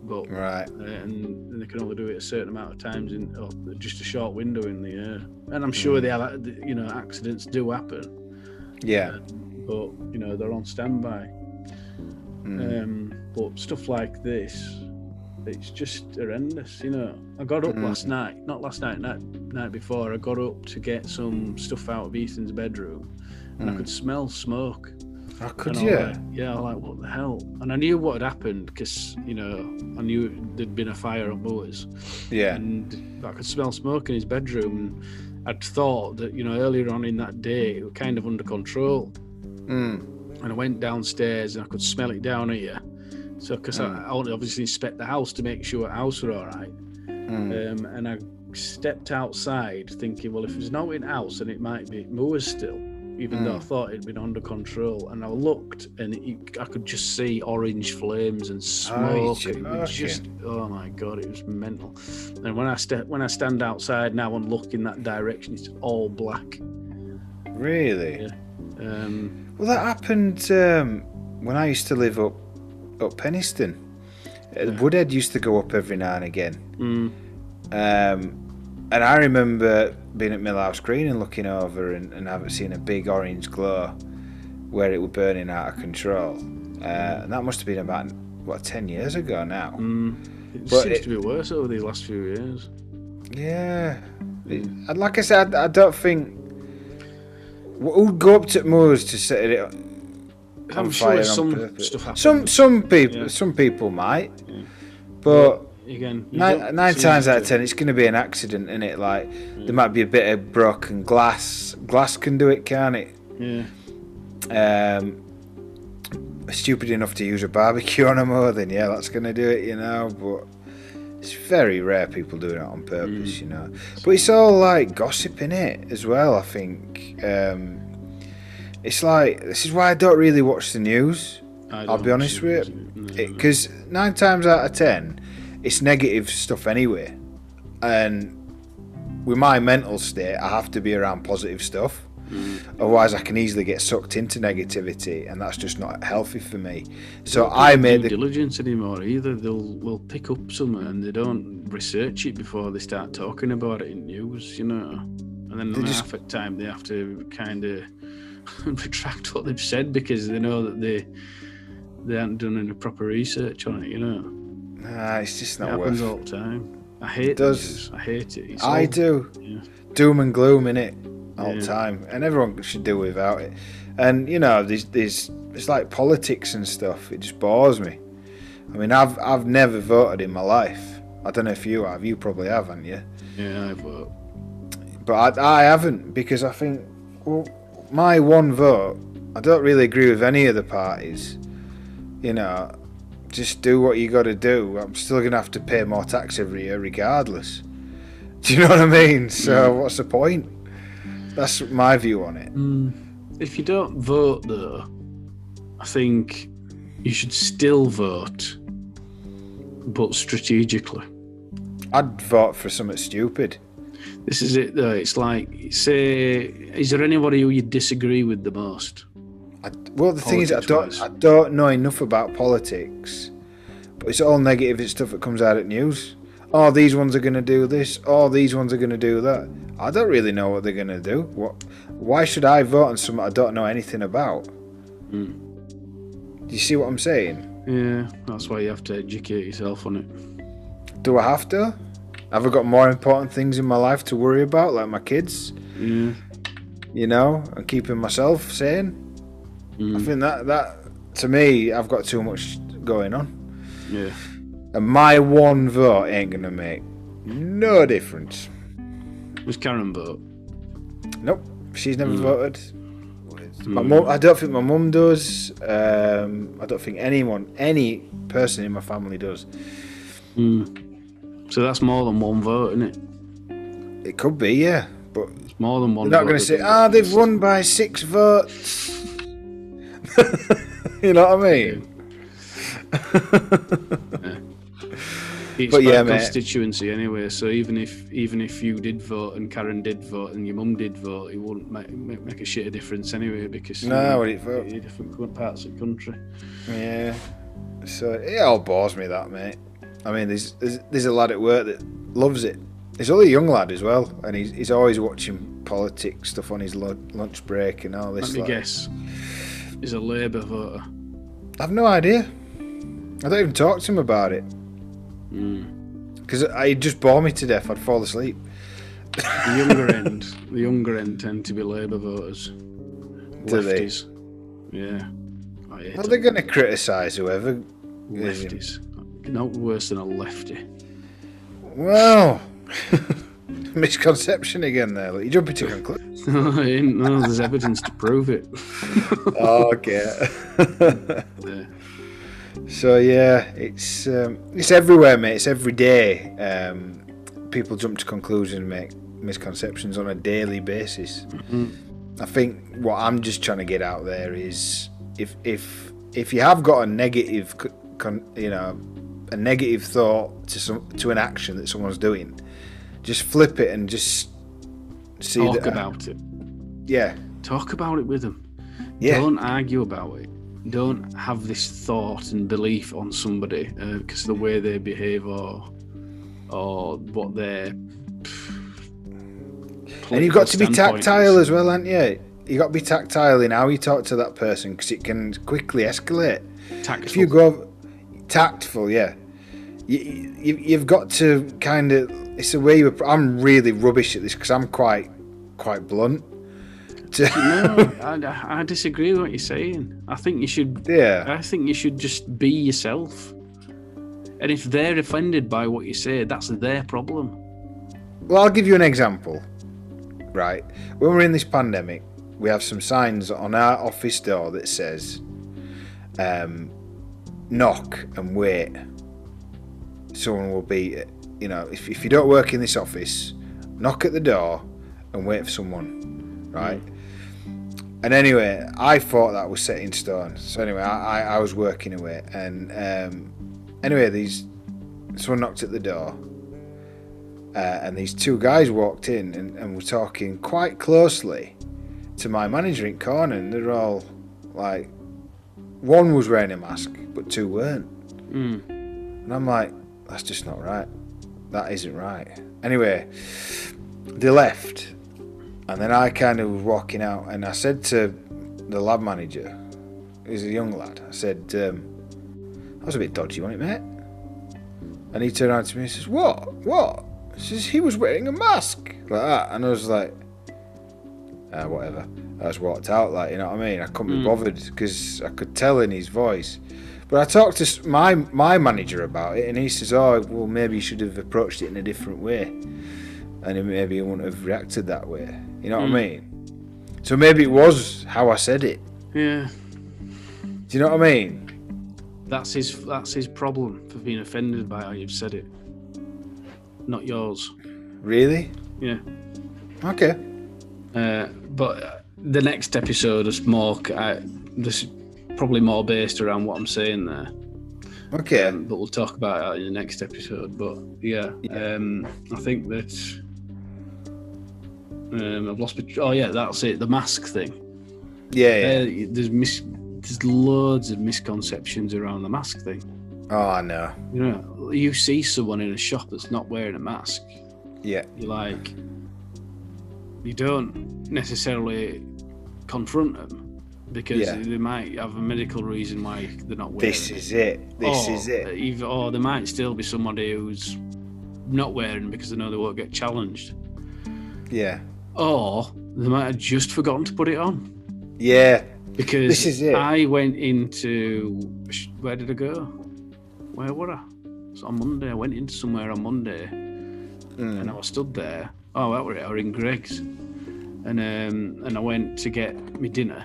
But Right. uh, and they can only do it a certain amount of times in oh, just a short window in the year. And I'm sure they have, you know, accidents do happen, Yeah. but you know they're on standby. Mm. Um, but stuff like this, it's just horrendous. You know, I got up Mm. last night, not last night, night, night before. I got up to get some stuff out of Ethan's bedroom, and I Mm. could smell smoke. How could and I you? was like- yeah, I like, what the hell? And I knew what had happened because you know I knew there'd been a fire on Moors, Yeah. and I could smell smoke in his bedroom. And I'd thought that you know earlier on in that day it was kind of under control Mm. and I went downstairs and I could smell it down here. So, because Mm. I, I obviously inspect the house to make sure the house were all right. Mm. Um, and I stepped outside thinking, well, if there's no in house, then it might be moors still, even though I Mm. thought it'd been under control. And I looked and it, I could just see orange flames and smoke. and it was just, oh my God, it was mental. And when I, step when I stand outside now and look in that direction, it's all black. Really? Yeah. Um, Well, that happened um, when I used to live up up Penistone. Uh, Yeah. Woodhead used to go up every now and again. mm, Um, and I remember being at Millhouse Green and looking over and, and having seen a big orange glow where it was burning out of control. Uh, and that must have been about, what, 10 years ago now? mm, it But seems it- to be worse over the last few years. Yeah. It- like I said, I, I don't think. Who'd go up to Moors to set it on I'm fire sure some purpose? stuff. Some some people Yeah. some people might, Yeah. but again, nine, nine times out of ten, it's going to be an accident, in it? Like there might be a bit of broken glass. Glass can do it, can't it? Yeah, Um, stupid enough to use a barbecue on a mower, then yeah, that's going to do it, you know. But it's very rare people doing it on purpose, Mm. you know. But it's all like gossip in it as well. I think um, it's like this is why I don't really watch the news. I'll be honest with it. No, no. because nine times out of ten, it's negative stuff anyway. And with my mental state, I have to be around positive stuff. Mm. Otherwise, I can easily get sucked into negativity, and that's just not healthy for me. So I made the diligence anymore either. They'll will pick up something and they don't research it before they start talking about it in news, you know. And then just- half at time they have to kind of retract what they've said because they know that they they haven't done any proper research on it, you know. Nah, it's just It not happens worth. all the time. I hate does. news. I hate it. It's I all- do Yeah. doom and gloom in it all the Yeah. time, and everyone should do without it. And you know, there's, there's it's like politics and stuff. It just bores me. I mean, I've I've never voted in my life. I don't know if you have. You probably have, haven't you? Yeah, I vote. But I, I haven't because I think, well, my one vote, I don't really agree with any of the parties. You know, just do what you got to do. I'm still going to have to pay more tax every year regardless. Do you know what I mean? So, what's the point? That's my view on it. Mm, if you don't vote, though, I think you should still vote, but strategically. I'd vote for something stupid. This is it, though. It's like, say, is there anybody who you disagree with the most? I, well, the thing is, I don't. I don't know enough about politics, but it's all negative It's stuff that comes out at news. Oh, these ones are going to do this. Oh, these ones are going to do that. I don't really know what they're going to do. What? Why should I vote on something I don't know anything about? Mm. Do you see what I'm saying? Yeah, that's why you have to educate yourself on it. Do I have to? Have I got more important things in my life to worry about, like my kids? Yeah. You know, and keeping myself sane. I Mm, think that that to me, I've got too much going on. yeah. And my one vote ain't gonna make no difference. Was Karen vote? Nope, she's never Mm. voted. My Mm. mum, I don't think my mum does. Um, I don't think anyone, any person in my family does. Mm. So that's more than one vote, isn't it? It could be, yeah, but It's more than one. they're not going to say, "Ah, get they've won by six votes." you know what I mean? It's But yeah, mate. constituency anyway. So even if even if you did vote and Karen did vote and your mum did vote, it wouldn't make, make, make a shit of difference anyway because No, you're would it different parts of the country. Yeah. So it all bores me that, mate. I mean, there's there's, there's a lad at work that loves it. He's only a young lad as well, and he's, he's always watching politics stuff on his lu- lunch break and all this. Let me like- guess. He's a Labour voter. I've no idea. I don't even talk to him about it Mm. because it just bore me to death. I'd fall asleep. The younger end, the younger end tend to be Labour voters. Do they? Lefties. Yeah. I hate Are them. they going to criticise whoever? is? Lefties. No worse than a lefty. Well, misconception again there. Like, you're jumping to conclusions. no, no, there's evidence to prove it. okay. Yeah. So yeah, it's um, it's everywhere, mate. It's every day. Um, people jump to conclusions and make misconceptions on a daily basis. Mhm. I think what I'm just trying to get out there is if if if you have got a negative, con, you know, a negative thought to some to an action that someone's doing, just flip it and just see Talk that. Uh, about it. Yeah, Talk about it with them. yeah, Don't argue about it. Don't have this thought and belief on somebody uh, because the way they behave or or what their. and you've got to be tactile as well, haven't you? You got to be tactile in how you talk to that person because it can quickly escalate. Tactful. If you go tactful, yeah, you, you've got to kind of. It's the way you. I'm really rubbish at this because I'm quite quite blunt. No, I, I disagree with what you're saying. I think you should. yeah, I think you should just be yourself. And if they're offended by what you say, that's their problem. Well, I'll give you an example. Right, when we're in this pandemic, we have some signs on our office door that says, um, "Knock and wait." Someone will be, you know, if, if you don't work in this office, knock at the door and wait for someone, right? And anyway, I thought that was set in stone. So anyway, I, I, I was working away, and um, anyway, these someone knocked at the door, uh, and these two guys walked in and, and were talking quite closely to my manager in corner, and they're all like, one was wearing a mask, but two weren't, Mm. and I'm like, that's just not right. That isn't right. Anyway, they left, and then I kind of was walking out, and I said to the lab manager, who's a young lad, I said, um, "That was a bit dodgy, wasn't it, mate?" And he turned around to me and says, "What? What?" He says he was wearing a mask like that, and I was like, uh, "Whatever." I just walked out, like you know what I mean. I couldn't be Mm. bothered because I could tell in his voice. But I talked to my my manager about it, and he says, "Oh, well, maybe you should have approached it in a different way, and maybe he wouldn't have reacted that way." You know what I Mm. mean? So maybe it was how I said it. Yeah, Do you know what I mean? that's his. That's his problem for being offended by how you've said it. Not yours. Really? Yeah. Okay. Uh, but the next episode is more. I, this is probably more based around what I'm saying there. Okay. Um, but we'll talk about it in the next episode. But yeah, Yeah. Um, I think that um, I've lost. Oh yeah, that's it. The mask thing. Yeah. yeah. Uh, there's mis- there's loads of misconceptions around the mask thing. oh, I know. You know, you see someone in a shop that's not wearing a mask, Yeah. you're like, you don't necessarily confront them because Yeah. they might have a medical reason why they're not wearing This is it. This or, is it. Either, or there might still be somebody who's not wearing because they know they won't get challenged. Yeah. Or they might have just forgotten to put it on. Yeah. Because This is it. I went into where did I go? Where were I? So on Monday, I went into somewhere on Monday, Mm. and I was stood there. Oh, that were it. I was in Greggs, and um, and I went to get my dinner,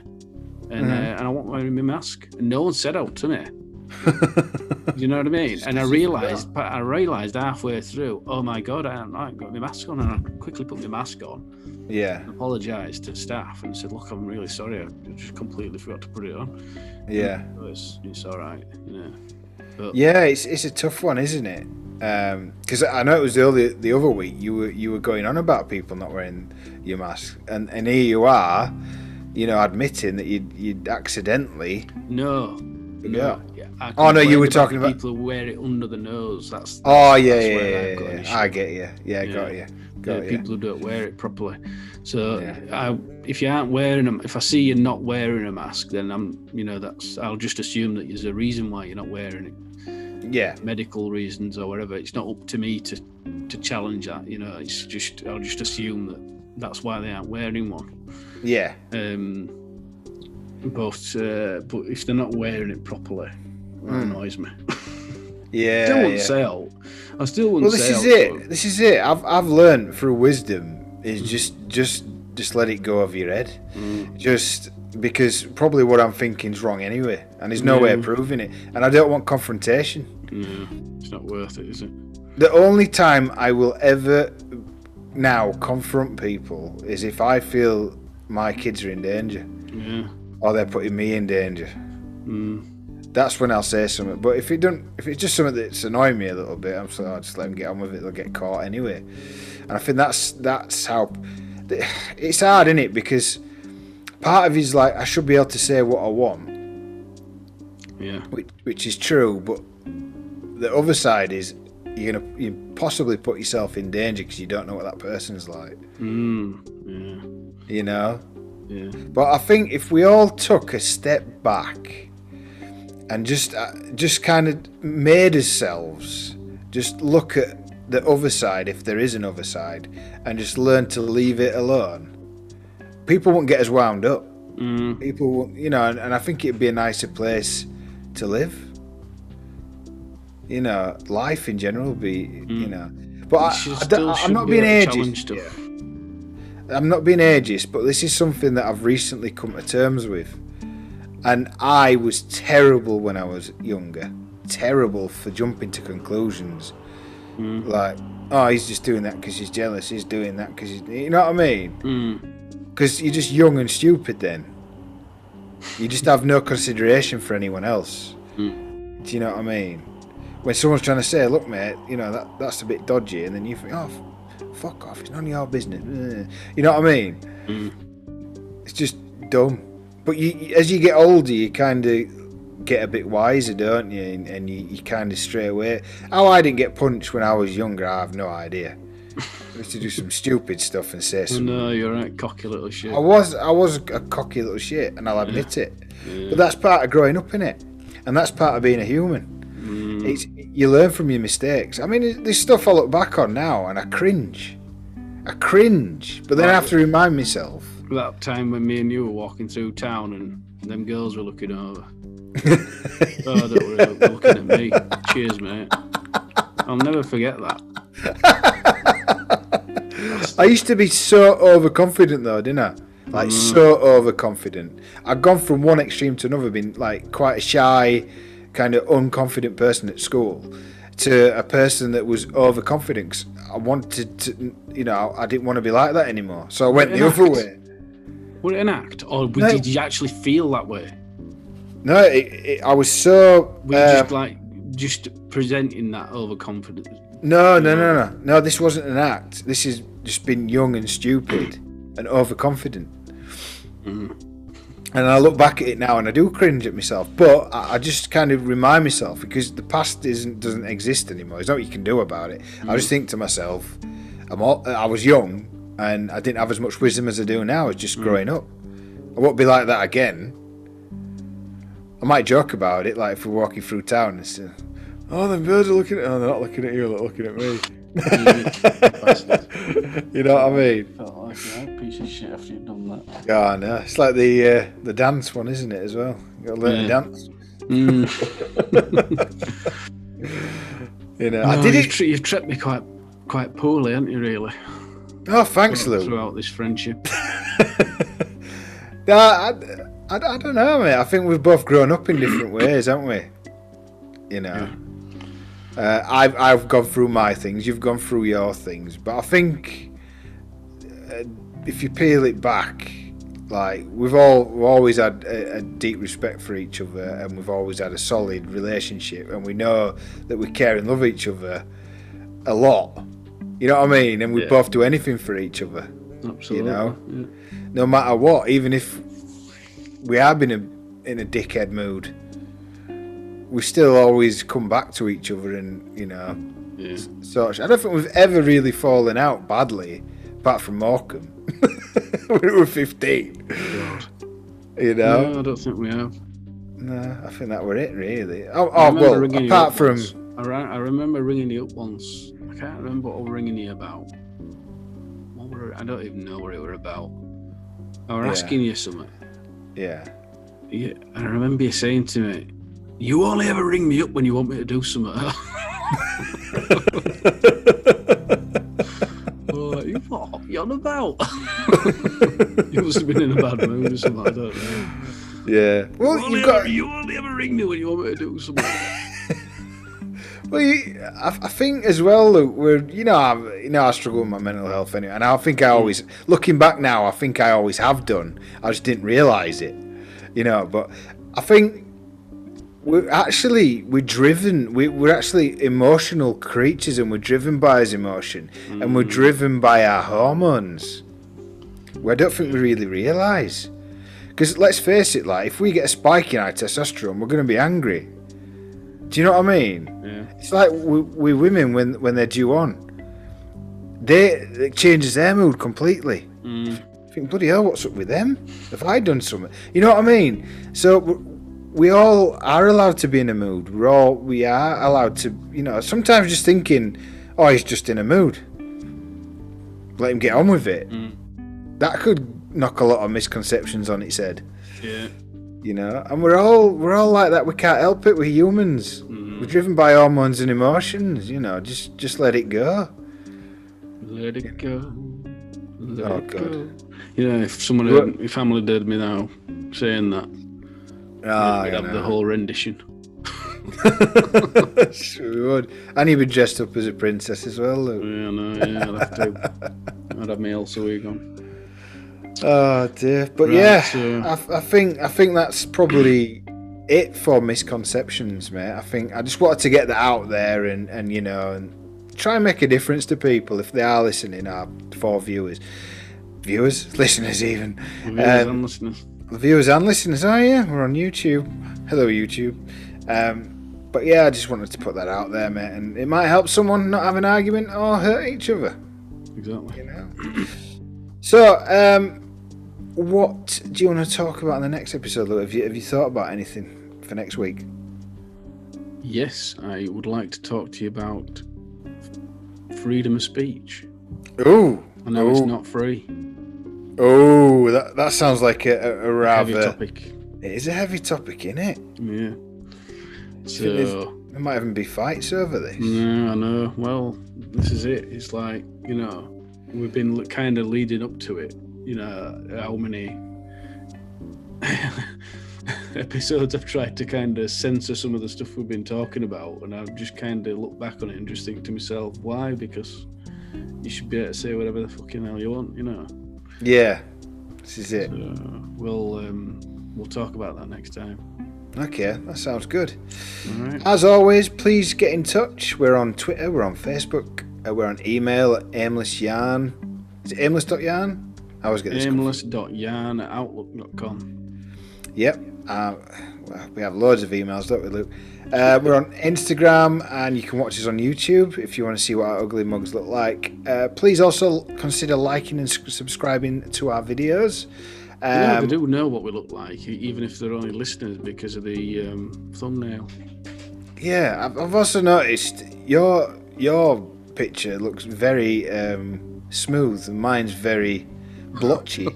and uh, and I wearing my mask, and no one said out to me. you know what I mean? And I realised, I realised halfway through, oh my god, I haven't, I haven't got my mask on, and I quickly put my mask on, Yeah, apologised to staff, and said, look, I'm really sorry, I just completely forgot to put it on. yeah, So it's it's all right, you know. But yeah. It's it's a tough one, isn't it? Because I know it was the other the other week you were you were going on about people not wearing your mask, and and here you are, you know, admitting that you'd, you'd accidentally. no, Yeah. no. Yeah, Oh, no, you were about talking about- people who wear it under the nose. That's, Oh yeah, that's yeah, yeah, I've got an yeah. I get you. Yeah, Yeah. got you. Yeah, Got you. people who don't wear it properly. So Yeah. I, if you aren't wearing them, if I see you not wearing a mask, then I'm, you know, that's I'll just assume that there's a reason why you're not wearing it, Yeah, medical reasons or whatever. It's not up to me to to challenge that. You know, it's just I'll just assume that that's why they aren't wearing one. Yeah, Um, but uh, but if they're not wearing it properly, that Mm. annoys me. yeah. still wouldn't yeah. out. I still wouldn't Well, this is it. This is it. I've I've learned through wisdom is Mm. just just just let it go of your head. Mm. Just because probably what I'm thinking is wrong anyway, and there's no way of proving it. And I don't want confrontation. No, it's not worth it, is it? The only time I will ever now confront people is if I feel my kids are in danger Yeah. or they're putting me in danger. Mm. That's when I'll say something. But if it don't, if it's just something that's annoying me a little bit, I'm so I'll just let them get on with it. They'll get caught anyway. And I think that's that's how it's hard, isn't it? Because part of it's like I should be able to say what I want, Yeah. which, which is true. But the other side is you're gonna you possibly put yourself in danger because you don't know what that person's like. Mm. Yeah. You know. Yeah. But I think if we all took a step back and just uh, just kind of made ourselves just look at the other side, if there is an other side, and just learn to leave it alone, people won't get as wound up. Mm. People, you know, and, and I think it'd be a nicer place to live. You know, life in general would be, you know. But I, I'm not be being ageist. stuff. I'm not being ageist, but this is something that I've recently come to terms with. And I was terrible when I was younger. Terrible for jumping to conclusions. Mm. Like, oh, he's just doing that because he's jealous. He's doing that because he's. You know what I mean? Mm. Because you're just young and stupid then. You just have no consideration for anyone else. Mm. Do you know what I mean? When someone's trying to say, look, mate, you know, that, that's a bit dodgy, and then you think, oh, fuck off, it's none of your business. You know what I mean? Mm. It's just dumb. But you, as you get older, you kind of get a bit wiser, don't you? And, and you, you kind of stray away. How I didn't get punched when I was younger, I have no idea. I used to do some stupid stuff and say Oh, some. no, you're a cocky little shit. I was, I was a cocky little shit, and I'll admit it. Yeah. But that's part of growing up, in it, and that's part of being a human. Mm. It's you learn from your mistakes. I mean, there's stuff I look back on now, and I cringe. I cringe, but then I have to remind myself. That time when me and you were walking through town and them girls were looking over. Oh, don't they were looking at me. Cheers, mate. I'll never forget that. I used to be so overconfident though, didn't I? Like so overconfident. I'd gone from one extreme to another, being like quite a shy, kind of unconfident person at school, to a person that was overconfident. I wanted to, you know, I didn't want to be like that anymore. So I went the other way. Was it an act, or No. did you actually feel that way? No, it, it, I was so. Were you uh, just like just presenting that overconfidence? No, no, no, no, no. This wasn't an act. This is just being young and stupid and overconfident. Mm. And I look back at it now and I do cringe at myself, but I, I just kind of remind myself because the past isn't doesn't exist anymore. There's nothing you can do about it. I mm. just think to myself, I'm all, I was young and I didn't have as much wisdom as I do now. I was just mm. growing up. I won't be like that again. I might joke about it, like if we're walking through town and say, "Oh, the birds are looking at." Oh, they're not looking at you. They're looking at me. You know what I mean? Felt like a piece of shit after you'd done that. Yeah, I know. It's like the uh, the dance one, isn't it? As well, you got to learn to dance. Mm. You know, I did you've, it. tri- you've tripped me quite quite poorly, haven't you? Really, Oh, thanks, Lou. throughout this friendship. No, I, I, I don't know, mate. I think we've both grown up in different ways, haven't we? You know, uh, I've I've gone through my things. You've gone through your things, but I think uh, if you peel it back, like we've all we've always had a, a, deep respect for each other, and we've always had a solid relationship, and we know that we care and love each other a lot. You know what I mean? And we Yeah. both do anything for each other. Absolutely. You know? Yeah. no matter what, even if we have been a, in a dickhead mood, we still always come back to each other and you know Yeah. such. I don't think we've ever really fallen out badly, apart from Morecambe when we were fifteen. God. You know, No, I don't think we have. no, I think that were it really. Oh, oh well, apart from once. I, I remember ringing you up once. I can't remember what I was ringing you about. What were, I don't even know what it were about. I was Yeah. asking you something. yeah, Yeah, I remember you saying to me, "You only ever ring me up when you want me to do something." oh, like, you what? You on about? you must have been in a bad mood or something. I don't know. yeah. Well, you, only you've got ever, you only ever ring me when you want me to do something. Well, you, I, I think as well that we're, you know, I, you know, I struggle with my mental health anyway, and I think I always, looking back now, I think I always have done. I just didn't realise it, you know. But I think we're actually we're driven. We, we're actually emotional creatures, and we're driven by our emotion, and we're driven by our hormones. We I don't think we really realise. Because let's face it, like if we get a spike in our testosterone, we're going to be angry. Do you know what I mean? yeah. It's like with, with women when when they're due on, they it changes their mood completely. Mm. I think bloody hell, what's up with them? Have I done something? You know what I mean? So we all are allowed to be in a mood. We're all we are allowed to, you know. Sometimes just thinking, oh, he's just in a mood. Let him get on with it. Mm. That could knock a lot of misconceptions on its head Yeah. you know and we're all we're all like that we can't help it we're humans Mm. we're driven by hormones and emotions you know just just let it go Let it go. Let Oh, it God. go. You know, if someone, What- had, if family did me now saying that, ah we'd have the whole rendition. sure we would and he would be dressed up as a princess as well Yeah, Luke. no, yeah, I'd have to. I'd have my Elsa wig on. oh dear but Right, yeah so- I, I think i think that's probably it for misconceptions mate i think i just wanted to get that out there and and you know and try and make a difference to people if they are listening our four viewers viewers listeners even Viewers Um, and listeners. Viewers and listeners. are you? we're on YouTube. Hello YouTube. Um, but yeah, I just wanted to put that out there, mate, and it might help someone not have an argument or hurt each other. Exactly. You know. so, um, what do you want to talk about in the next episode? Lou? Have you have you thought about anything for next week? Yes, I would like to talk to you about freedom of speech. Oh, I know it's Oh. not free. Oh, that that sounds like a, a, a Heavy rather. topic. It is a heavy topic, isn't it? Yeah. So, There might even be fights over this. Yeah, I know. Well, this is it. It's like, you know, we've been kind of leading up to it. You know, how many episodes I've tried to kind of censor some of the stuff we've been talking about, and I've just kind of look back on it and just think to myself, why? Because you should be able to say whatever the fucking hell you want, you know. Yeah, this is it. So we'll um, we'll talk about that next time. Okay, that sounds good. Right. As always, please get in touch. We're on Twitter, we're on Facebook, uh, we're on email at aimlessyarn. Is it aimless.yarn? I always get this. confused. Aimless.yarn at outlook.com. Yep. Uh, we have loads of emails, don't we, Luke? Uh, we're on Instagram and you can watch us on YouTube if you want to see what our ugly mugs look like. Uh, please also consider liking and subscribing to our videos. yeah, they Um, do know what we look like, even if they're only listeners because of the um, thumbnail. Yeah, I've, I've also noticed your your picture looks very um, smooth, and mine's very blotchy. I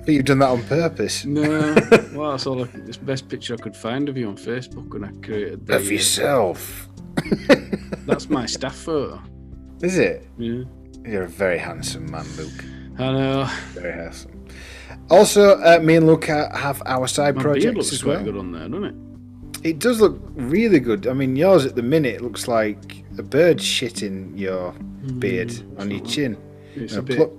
think you've done that on purpose. No, well, that's all. I, the best picture I could find of you on Facebook when I created the, Of yourself, That's my staff photo. is it? Yeah, You're a very handsome man, Luke. I know. Very handsome. Also, uh, me and Luke have our side My beard projects looks as quite well. good on there, doesn't it? It does look really good. I mean, yours at the minute looks like a bird shitting your beard on your chin. It's a gonna bit.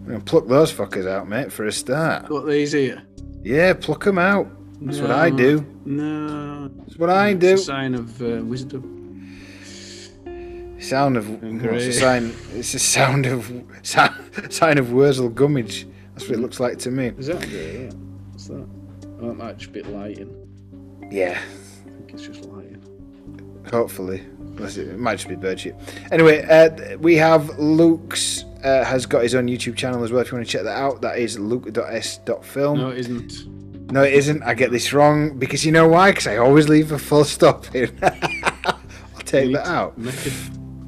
Pluck, I'm gonna pluck those fuckers out, mate, for a start. Got these here. Yeah, pluck them out. That's what I do. No. That's what I It's do. a sign of uh, wisdom. Sound of what's a sign? It's a sound of sound, sign of Wurzel Gummidge. That's what it looks like to me. Is that? Yeah. What's that? Oh, that might just be lighting. Yeah, I think it's just lighting. hopefully. It might just be bird shit. Anyway, uh, we have Luke's uh, has got his own YouTube channel as well. If you want to check that out, that is luke.s.film. No, it isn't. No, it isn't. I get this wrong because you know why? Because I always leave a full stop in. I'll take that out. Make it,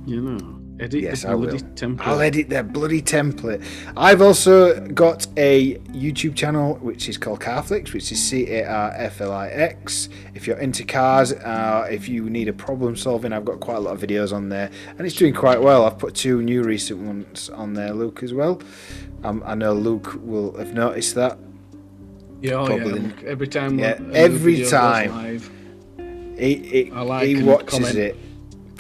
you know, edit Yes, the I will. template. I'll edit their bloody template. I've also got a YouTube channel which is called Carflix, which is C A R F L I X. If you're into cars, uh, if you need a problem solving, I've got quite a lot of videos on there, and it's doing quite well. I've put two new recent ones on there, Luke, as well. Um, I know Luke will have noticed that. Yeah, oh, yeah. Every time. Yeah, one- a new every time. live, He, he, he watches comment. it.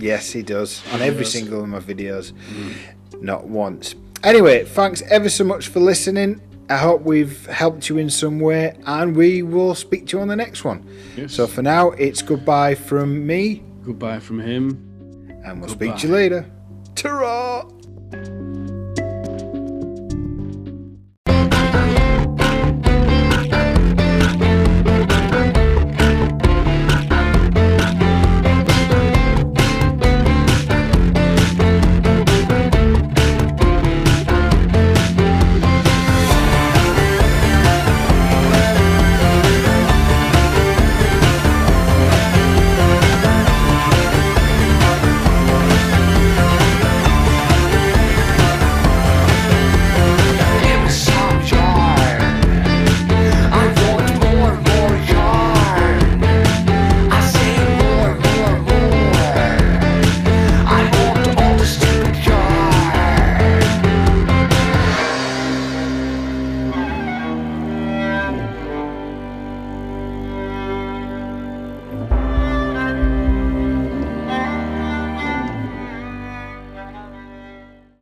Yes, he does on He every does. single of my videos. Mm. Not once. Anyway, thanks ever so much for listening. I hope we've helped you in some way, and we will speak to you on the next one. Yes. So for now, it's goodbye from me, Goodbye from him. and we'll Goodbye. speak to you later. Ta-ra!